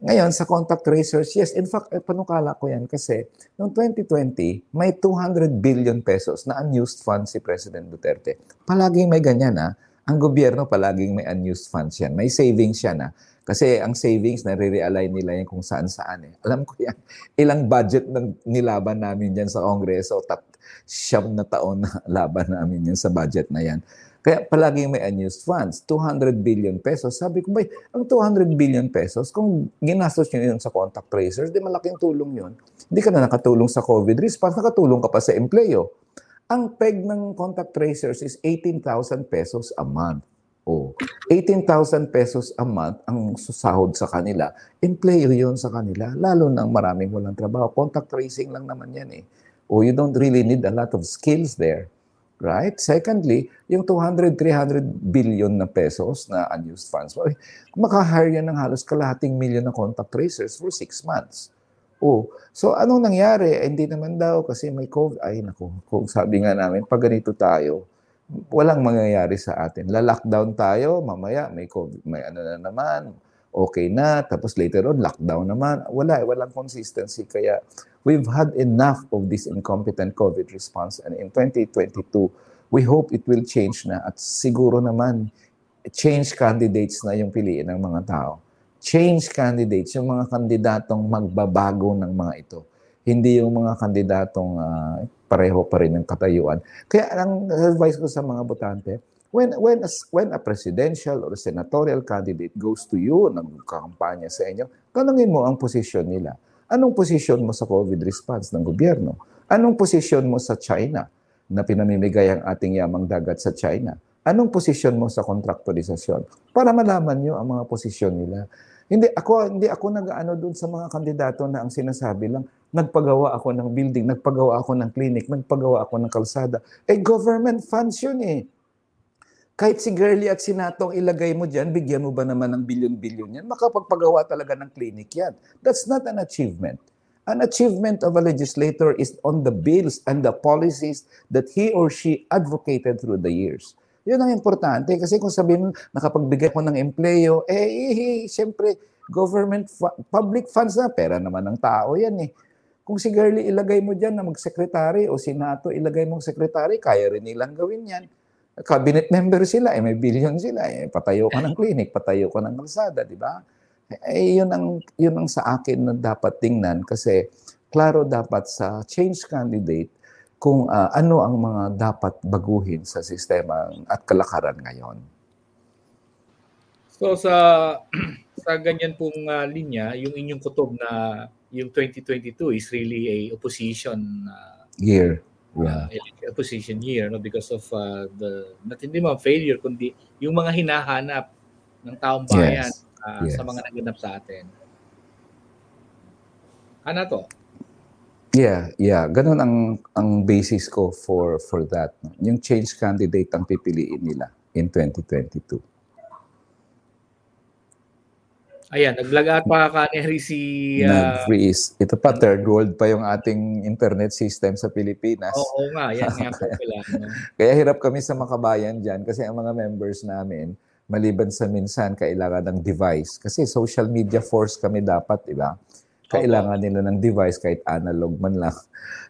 ngayon, sa contact tracers, yes. In fact, eh, panukala ko yan kasi noong 2020, may 200 billion pesos na unused funds si President Duterte. Palaging may ganyan ha. Ang gobyerno palaging may unused funds yan. May savings yan ha. Kasi ang savings, nare-realign nila yan kung saan-saan eh. Alam ko yan. Ilang budget ng nilaban namin dyan sa Kongreso, tat siyam na taon na laban namin yan sa budget na yan. Kaya palaging may unused funds, 200 billion pesos. Sabi ko, bay, ang 200 billion pesos, kung ginastos nyo yun sa contact tracers, di malaking tulong yun. Hindi ka na nakatulong sa COVID response, nakatulong ka pa sa empleyo. Ang peg ng contact tracers is 18,000 pesos a month. Oh, 18,000 pesos a month ang susahod sa kanila. Employer yun sa kanila, lalo nang maraming walang trabaho. Contact tracing lang naman yan eh. Oh, you don't really need a lot of skills there. Right? Secondly, yung 200, 300 billion na pesos na unused funds, well, makahire yan ng halos kalahating million na contact tracers for six months. Oh, so anong nangyari? Eh, hindi naman daw kasi may COVID. Ay, naku, kung sabi nga namin, pag ganito tayo, walang mangyayari sa atin. La-lockdown tayo, mamaya may COVID, may ano na naman, okay na, tapos later on, lockdown naman. Wala, eh, walang consistency. Kaya we've had enough of this incompetent COVID response. And in 2022, we hope it will change na. At siguro naman, change candidates na yung piliin ng mga tao. Change candidates, yung mga kandidatong magbabago ng mga ito. Hindi yung mga kandidatong uh, pareho pa rin ng katayuan. Kaya ang advice ko sa mga botante, When, when, a, when a presidential or a senatorial candidate goes to you, nagkampanya sa inyo, tanungin mo ang posisyon nila. Anong posisyon mo sa COVID response ng gobyerno? Anong posisyon mo sa China na pinamimigay ang ating yamang dagat sa China? Anong posisyon mo sa kontraktualisasyon? Para malaman nyo ang mga posisyon nila. Hindi ako hindi ako nag-ano doon sa mga kandidato na ang sinasabi lang nagpagawa ako ng building, nagpagawa ako ng clinic, nagpagawa ako ng kalsada. Eh government funds 'yun eh. Kahit si Girly at si ilagay mo diyan, bigyan mo ba naman ng bilyon-bilyon yan? Makapagpagawa talaga ng clinic yan. That's not an achievement. An achievement of a legislator is on the bills and the policies that he or she advocated through the years. Yun ang importante kasi kung sabihin mo, nakapagbigay ko ng empleyo, eh, eh, eh siyempre, government, public funds na, pera naman ng tao yan eh. Kung si Girlie ilagay mo dyan na mag-secretary o si Nato ilagay mong secretary, kaya rin nilang gawin yan. Cabinet member sila, eh, may billion sila, eh, patayo ka ng clinic, patayo ka ng kalsada, di ba? Eh, yun ang, yun ang sa akin na dapat tingnan kasi klaro dapat sa change candidate kung uh, ano ang mga dapat baguhin sa sistema at kalakaran ngayon. So sa sa ganyan pong uh, linya, yung inyong kutob na yung 2022 is really a opposition uh, year. Yeah. Uh, opposition year no because of uh, the not hindi man failure kundi yung mga hinahanap ng taong bayan yes. Uh, yes. sa mga naganap sa atin. Ano to? Yeah, yeah. Ganun ang ang basis ko for for that. Yung change candidate ang pipiliin nila in 2022. Ayan, nag-vlog out pa kaneri si... Uh, Nag-freeze. Ito pa, third world pa yung ating internet system sa Pilipinas. Oo, oo nga, yan nga po pala. No? Kaya hirap kami sa makabayan dyan kasi ang mga members namin, maliban sa minsan, kailangan ng device. Kasi social media force kami dapat, di ba? Kailangan nila ng device kahit analog man lang.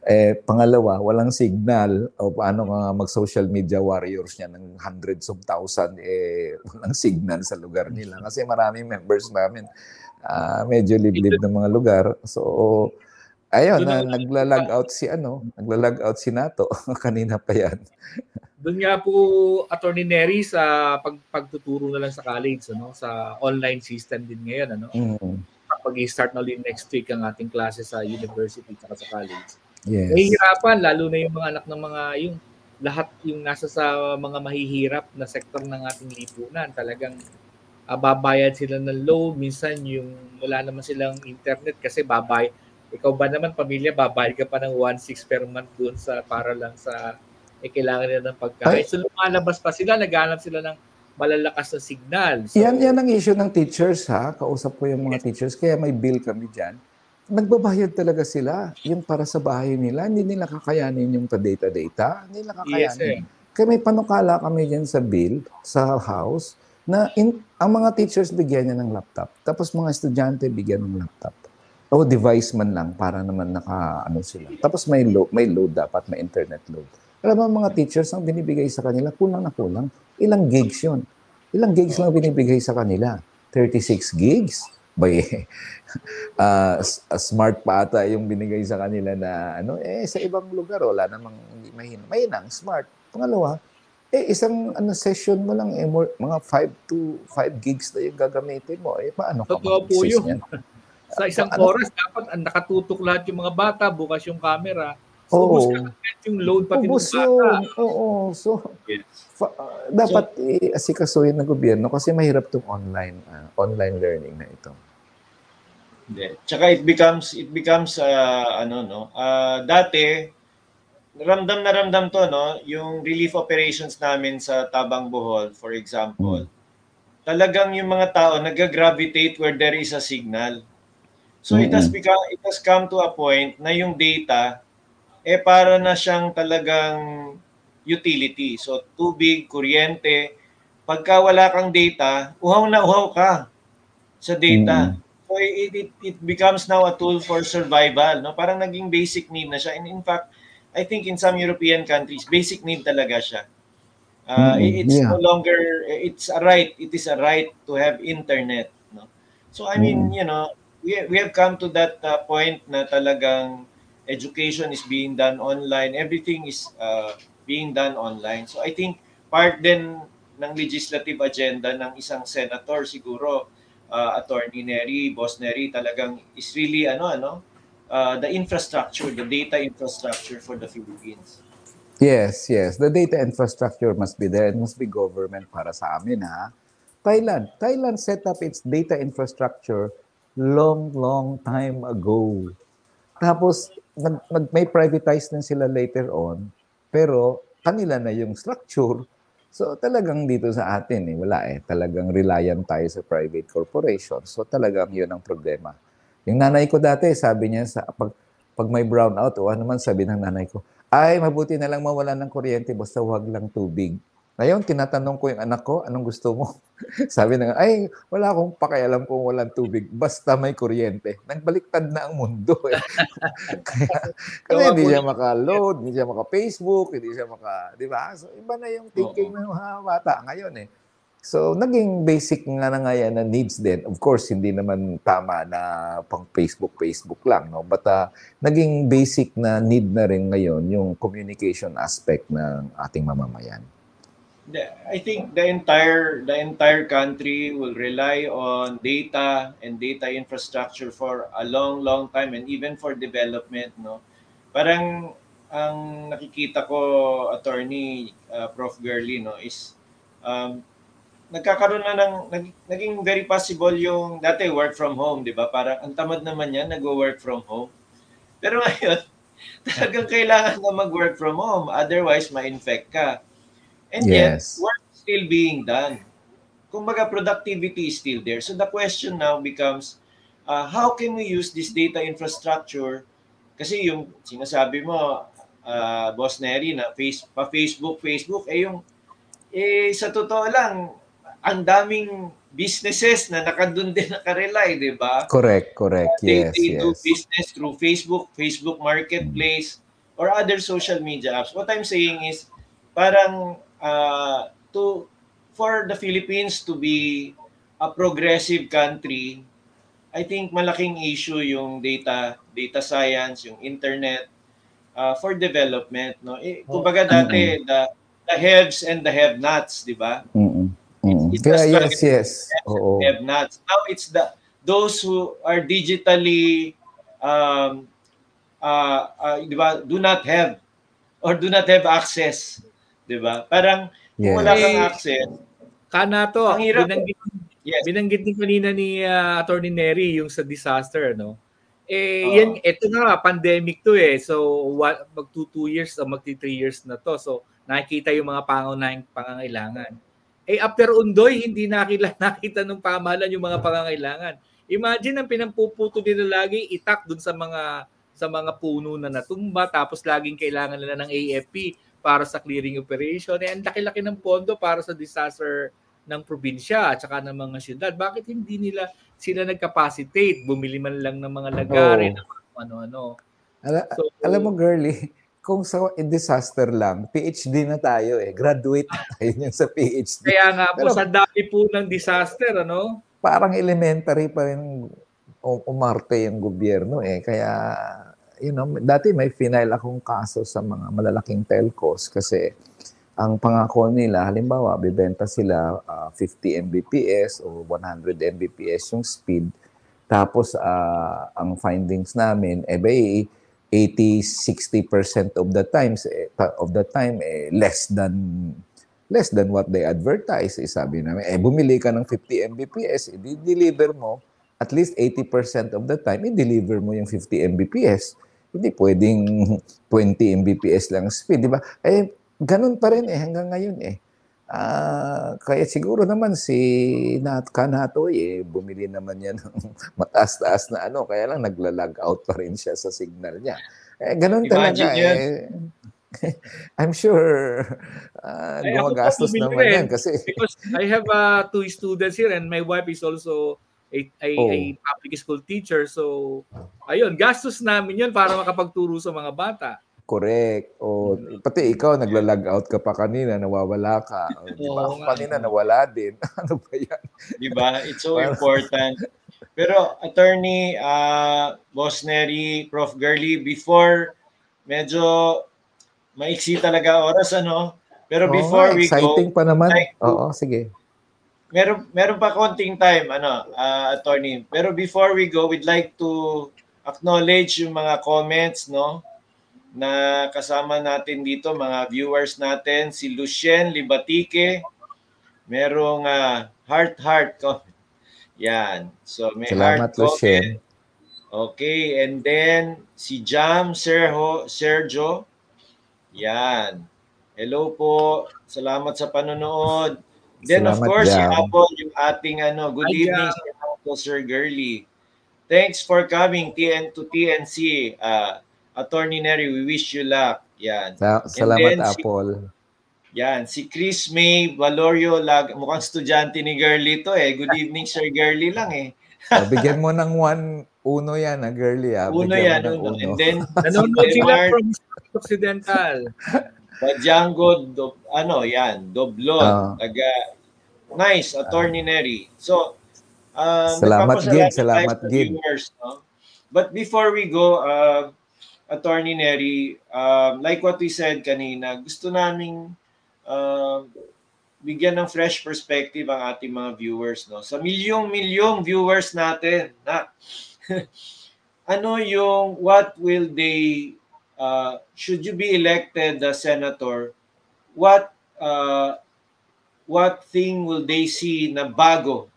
Eh, pangalawa, walang signal. O paano nga mag-social media warriors niya ng hundreds of thousand, eh, walang signal sa lugar nila. Kasi maraming members namin, uh, medyo liblib ng mga lugar. So, ayun, na, nagla-log out si ano, nagla-log out si Nato. Kanina pa yan. Doon nga po, Attorney Neri, sa pag, pagtuturo na lang sa college, ano, sa online system din ngayon. Ano? Mm pag-start na ulit next week ang ating klase sa university at sa college. Yes. Nahihirapan, lalo na yung mga anak ng mga, yung lahat yung nasa sa mga mahihirap na sektor ng ating lipunan. Talagang uh, babayad sila ng loan. Minsan yung wala naman silang internet kasi babay. Ikaw ba naman, pamilya, babayad ka pa ng 1.6 per month doon sa, para lang sa, eh, kailangan nila ng pagkain. So lumalabas pa sila, naghanap sila ng malalakas na signal. So, yan, yan ang issue ng teachers ha. Kausap ko yung mga teachers, kaya may bill kami dyan. Nagbabayad talaga sila. Yung para sa bahay nila, hindi nila kakayanin yung data-data. Hindi nila kakayanin. Yes, kaya may panukala kami dyan sa bill, sa house, na in, ang mga teachers bigyan niya ng laptop. Tapos mga estudyante bigyan ng laptop. O device man lang para naman naka ano sila. Tapos may load, may load dapat, may internet load. Alam mo mga teachers ang binibigay sa kanila, kulang na kulang. Ilang gigs yun? Ilang gigs lang binibigay sa kanila? 36 gigs? Bay, uh, smart pa ata yung binigay sa kanila na ano, eh sa ibang lugar wala namang mahina. Mahinang, smart. Pangalawa, eh isang ano session mo lang eh more, mga 5 to 5 gigs na yung gagamitin mo. Eh paano ka Totoo po yun. sa isang ano, oras dapat dapat lahat yung mga bata, bukas yung camera Oo. ubus yung load pati ubus ng bata. Oo. So, yes. fa- uh, dapat so, i-asikasuhin ng gobyerno kasi mahirap tong online uh, online learning na ito. Hindi. Tsaka it becomes it becomes uh, ano no. Uh, dati ramdam na ramdam to no, yung relief operations namin sa Tabang Bohol for example. Hmm. Talagang yung mga tao nag-gravitate where there is a signal. So mm-hmm. it has become it has come to a point na yung data eh para na siyang talagang utility. So tubig, kuryente, pagka wala kang data, uhaw na uhaw ka sa data. Mm-hmm. So it, it, it becomes now a tool for survival. No? Parang naging basic need na siya. And in fact, I think in some European countries, basic need talaga siya. Uh, mm-hmm. It's yeah. no longer, it's a right. It is a right to have internet. No? So I mean, mm-hmm. you know, we, we have come to that uh, point na talagang education is being done online, everything is uh, being done online. So I think part din ng legislative agenda ng isang senator siguro uh, attorney Neri, Boss Neri talagang is really ano ano uh, the infrastructure, the data infrastructure for the Philippines. Yes, yes. The data infrastructure must be there. It must be government para sa amin, ha? Thailand. Thailand set up its data infrastructure long, long time ago. Tapos, nag, nag, may privatize din sila later on, pero kanila na yung structure. So, talagang dito sa atin, eh, wala eh. Talagang reliant tayo sa private corporation. So, talagang yun ang problema. Yung nanay ko dati, sabi niya, sa, pag, pag may brownout o ano man sabi ng nanay ko, ay, mabuti na lang mawalan ng kuryente basta wag lang tubig. Ngayon, tinatanong ko yung anak ko, anong gusto mo? Sabi na ay, wala akong pakialam kung walang tubig, basta may kuryente. Nagbaliktad na ang mundo. Eh. kaya, kasi hindi siya maka-load, hindi siya maka-Facebook, hindi siya maka, di ba? So, iba na yung thinking ng mga bata ngayon eh. So, naging basic nga na nga yan na needs din. Of course, hindi naman tama na pang Facebook, Facebook lang. No? But uh, naging basic na need na rin ngayon yung communication aspect ng ating mamamayan. I think the entire the entire country will rely on data and data infrastructure for a long long time and even for development no parang ang nakikita ko attorney uh, Prof Gurley no is um, nagkakaroon na ng nag, naging very possible yung dati work from home, 'di ba? Parang ang tamad naman yan nag-work from home. Pero ngayon, talagang kailangan na mag-work from home otherwise ma-infect ka. And yes. yet work is still being done. Kumbaga productivity is still there. So the question now becomes uh, how can we use this data infrastructure kasi yung sinasabi mo uh, Boss Neri na face, pa Facebook Facebook eh yung eh sa totoo lang ang daming businesses na nakadun din nakarely, di ba? Correct, correct. They, yes, they yes. do business through Facebook, Facebook Marketplace, or other social media apps. What I'm saying is, parang uh, to for the Philippines to be a progressive country, I think malaking issue yung data data science, yung internet uh, for development, no? Eh, kumbaga dati mm-hmm. the the haves and the have-nots, di ba? Mm-hmm. Mm. It Kaya yes, yes. Oo. Have not. Now it's the those who are digitally um uh, uh di ba, do not have or do not have access, 'di ba? Parang yes. kung wala kang access, kana to, binanggit, yes. binanggit din kanina ni uh, Attorney Neri yung sa disaster, no? Eh, uh, yan, ito na, pandemic to eh. So, what, mag 2 years o mag 3 years na to. So, nakikita yung mga pangunahing pangangailangan. Eh after Undoy, hindi nakita, nakita ng pamahalan yung mga pangangailangan. Imagine ang pinampuputo nila lagi itak dun sa mga sa mga puno na natumba tapos laging kailangan nila ng AFP para sa clearing operation. Eh, ang laki-laki ng pondo para sa disaster ng probinsya at saka ng mga syudad. Bakit hindi nila sila nagcapacitate? Bumili man lang ng mga lagarin, oh. ano-ano. Ala, so, alam mo, girlie, kung sa disaster lang, PhD na tayo eh. Graduate na tayo niyan sa PhD. Kaya nga po, Pero, sa dami po ng disaster, ano? Parang elementary pa rin umarte yung gobyerno eh. Kaya, you know, dati may final akong kaso sa mga malalaking telcos kasi ang pangako nila, halimbawa, bibenta sila uh, 50 Mbps o 100 Mbps yung speed. Tapos, uh, ang findings namin, eh, bay, 80-60% of the times eh, of the time eh, less than less than what they advertise eh, sabi namin. Eh bumili ka ng 50 Mbps i-deliver mo. At least 80% of the time i-deliver mo yung 50 Mbps hindi pwedeng 20 Mbps lang speed di ba eh ganun pa rin eh hanggang ngayon eh Uh, kaya siguro naman si Nat Kanato eh, bumili naman yan ng mataas-taas na ano, kaya lang nagla-log out pa rin siya sa signal niya. Eh, ganun Imagine talaga yan. eh. I'm sure uh, gumagastos naman yan kasi because I have uh, two students here and my wife is also a, a, oh. a public school teacher so ayun gastos namin yun para makapagturo sa mga bata Correct. O pati ikaw nagla-log out ka pa kanina, nawawala ka. O, di ba? Ako kanina nawala din. ano ba 'yan? Di ba? It's so important. Pero attorney uh, Boss Neri, Prof. Gurley, before medyo maiksi talaga oras ano, Pero before nga, we exciting go, pa naman. like Oo, sige. Meron meron pa konting time ano ah, attorney. Pero before we go we'd like to acknowledge yung mga comments no na kasama natin dito mga viewers natin. Si Lucien Libatique. Merong ah, heart heart comment. Yan. So may Salamat, heart comment. Lucien. okay and then si Jam Sergio Sergio. Yan. Hello po. Salamat sa panonood Then of Salamat, course, si Jam. Apple, yung ating ano, good Hi, evening si Apple, Sir Girly. Thanks for coming TN to TNC. Uh, Attorney Neri, we wish you luck. Yan. Sa- salamat, then si- Apple. Yan. Si Chris May Valorio, lag, mukhang estudyante ni Girly to eh. Good evening, Sir Girly lang eh. Oh, bigyan mo ng one, uno yan, ah, girly. Ah. Uno Bigyan yan, ng uno. And then, Nanonood si sila from Occidental. Django, do, ano yan, Doblon. Ah. Taga, nice, Attorney Neri. So, um, Salamat, tayo Salamat, viewers, no? But before we go, uh, Attorney Neri, um, like what we said kanina, gusto naming uh, bigyan ng fresh perspective ang ating mga viewers. No? Sa milyong-milyong viewers natin, na, ano yung, what will they, uh, should you be elected as senator, what uh, what thing will they see na bago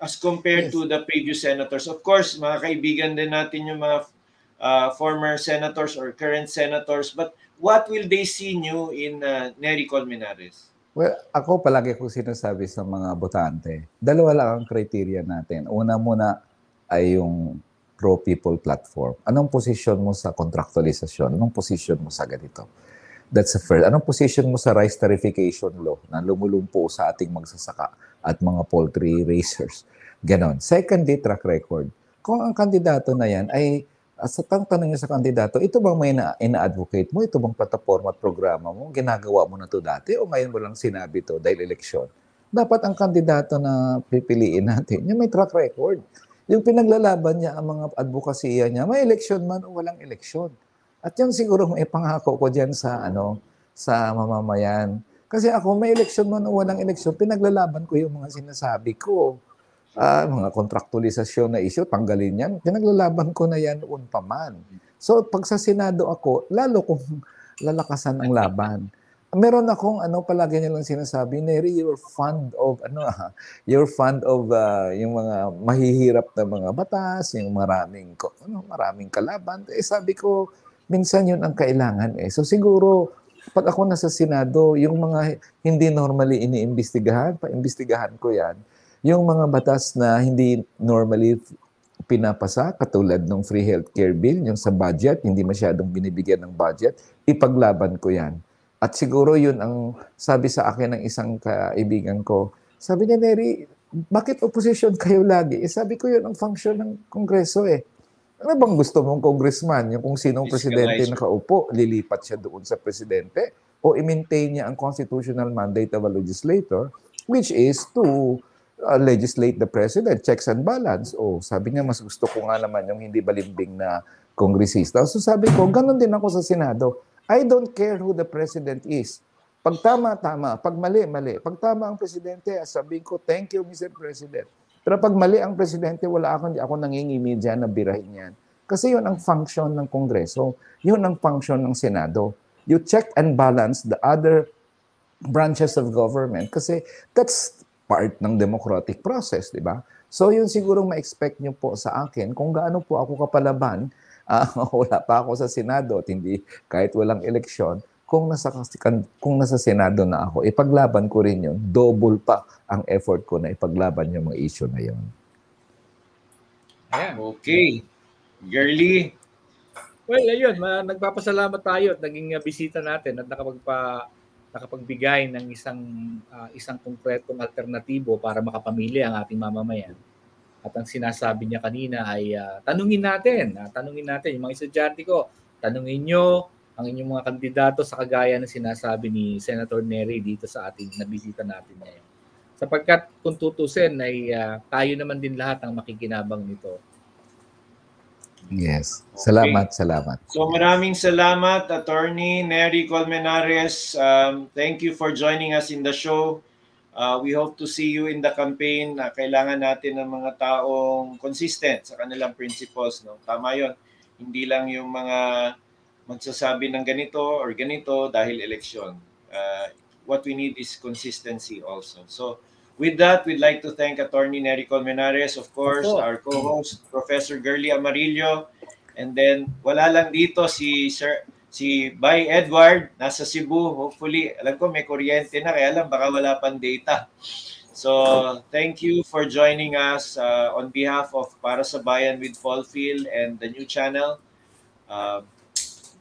as compared Yes. to the previous senators? Of course, mga kaibigan din natin yung mga uh, former senators or current senators, but what will they see new in uh, Nery Colmenares? Well, ako palagi ko sinasabi sa mga botante, dalawa lang ang criteria natin. Una muna ay yung pro-people platform. Anong position mo sa contractualization? Anong position mo sa ganito? That's the first. Anong position mo sa rice tarification law na lumulumpo sa ating magsasaka at mga poultry raisers? Ganon. Secondly, track record. Kung ang kandidato na yan ay sa tang tanong niya sa kandidato, ito bang may na, ina-advocate mo? Ito bang plataforma at programa mo? Ginagawa mo na to dati o ngayon mo lang sinabi to dahil eleksyon? Dapat ang kandidato na pipiliin natin, yung may track record. Yung pinaglalaban niya ang mga advokasya niya, may eleksyon man o walang eleksyon. At yun siguro may pangako ko diyan sa ano sa mamamayan. Kasi ako may eleksyon man o walang eleksyon, pinaglalaban ko yung mga sinasabi ko. Ah, mga kontraktualisasyon na issue, tanggalin yan. Pinaglalaban ko na yan noon pa man. So pag sa Senado ako, lalo kong lalakasan ang laban. Meron akong ano palagi niya lang sinasabi, Neri, you're fond of ano ah, you're fond of ah, yung mga mahihirap na mga batas, yung maraming ko- ano, maraming kalaban. Eh sabi ko, minsan yun ang kailangan eh. So siguro pag ako nasa Senado, yung mga hindi normally iniimbestigahan, paimbestigahan ko yan. Yung mga batas na hindi normally pinapasa, katulad ng free healthcare bill, yung sa budget, hindi masyadong binibigyan ng budget, ipaglaban ko yan. At siguro yun ang sabi sa akin ng isang kaibigan ko, sabi niya, Neri, bakit opposition kayo lagi? Eh, sabi ko yun ang function ng Kongreso eh. Ano bang gusto mong congressman? Yung kung sinong presidente nakaupo, lilipat siya doon sa presidente? O i-maintain niya ang constitutional mandate of a legislator, which is to uh, legislate the president, checks and balance. O sabi niya, mas gusto ko nga naman yung hindi balimbing na kongresista. So sabi ko, ganun din ako sa Senado. I don't care who the president is. Pag tama, tama. Pag mali, mali. Pag tama ang presidente, sabihin ko, thank you, Mr. President. Pero pag mali ang presidente, wala ako, hindi ako nangingimi dyan na birahin yan. Kasi yun ang function ng Kongreso. Yun ang function ng Senado. You check and balance the other branches of government kasi that's part ng democratic process, di ba? So yun siguro ma-expect nyo po sa akin kung gaano po ako kapalaban, ah, wala pa ako sa Senado at hindi kahit walang eleksyon, kung nasa kung nasa Senado na ako, ipaglaban ko rin yun. Double pa ang effort ko na ipaglaban yung mga issue na yun. Ayan. Okay. Girly, Well, ayun, ma- nagpapasalamat tayo at naging uh, bisita natin at nakapagpa nakapagbigay ng isang ah, isang konkretong alternatibo para makapamilya ang ating mamamayan. At ang sinasabi niya kanina ay ah, tanungin natin, ah, tanungin natin yung mga estudyante ko, tanungin nyo ang inyong mga kandidato sa kagaya ng sinasabi ni Senator Nery dito sa ating nabisita natin ngayon. Sapagkat kung tutusin ay ah, tayo naman din lahat ang makikinabang nito. Yes. Salamat, salamat. So maraming salamat, Attorney Neri Colmenares. Um, thank you for joining us in the show. Uh, we hope to see you in the campaign. Uh, kailangan natin ng mga taong consistent sa kanilang principles. No? Tama yon. Hindi lang yung mga magsasabi ng ganito or ganito dahil eleksyon. Uh, what we need is consistency also. So with that, we'd like to thank Attorney Nery Colmenares, of course, Opo. our co-host, Professor Gerly Amarillo, and then wala lang dito si Sir si Bay Edward nasa Cebu. Hopefully, alam ko may kuryente na kaya lang baka wala pang data. So, thank you for joining us uh, on behalf of Para sa Bayan with Paulfield and the new channel. Uh,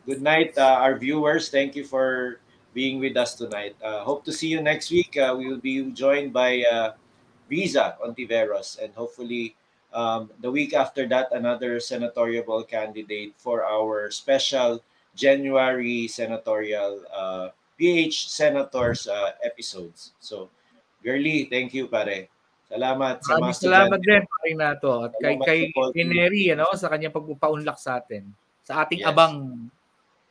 good night, uh, our viewers. Thank you for being with us tonight. Uh, hope to see you next week. Uh, we will be joined by uh, Riza Ontiveros, and hopefully um, the week after that, another senatorial candidate for our special January senatorial uh, PH Senators uh, episodes. So, Girly, thank you, pare. Salamat sa mga salamat din pare na to. At kay Salamat kay sa Paul. Neri ano sa kanyang pagpapaunlak sa atin. Sa ating Yes. abang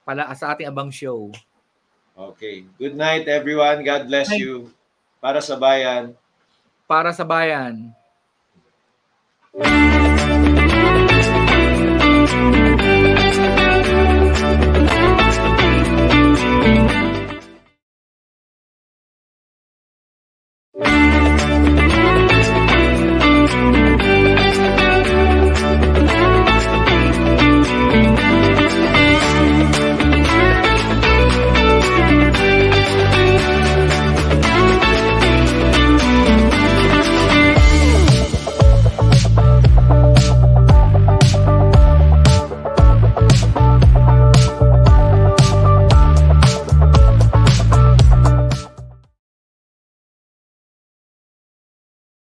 pala sa ating abang show. Okay. Good night, everyone. God bless Night. you. Para sa bayan. Para sa bayan.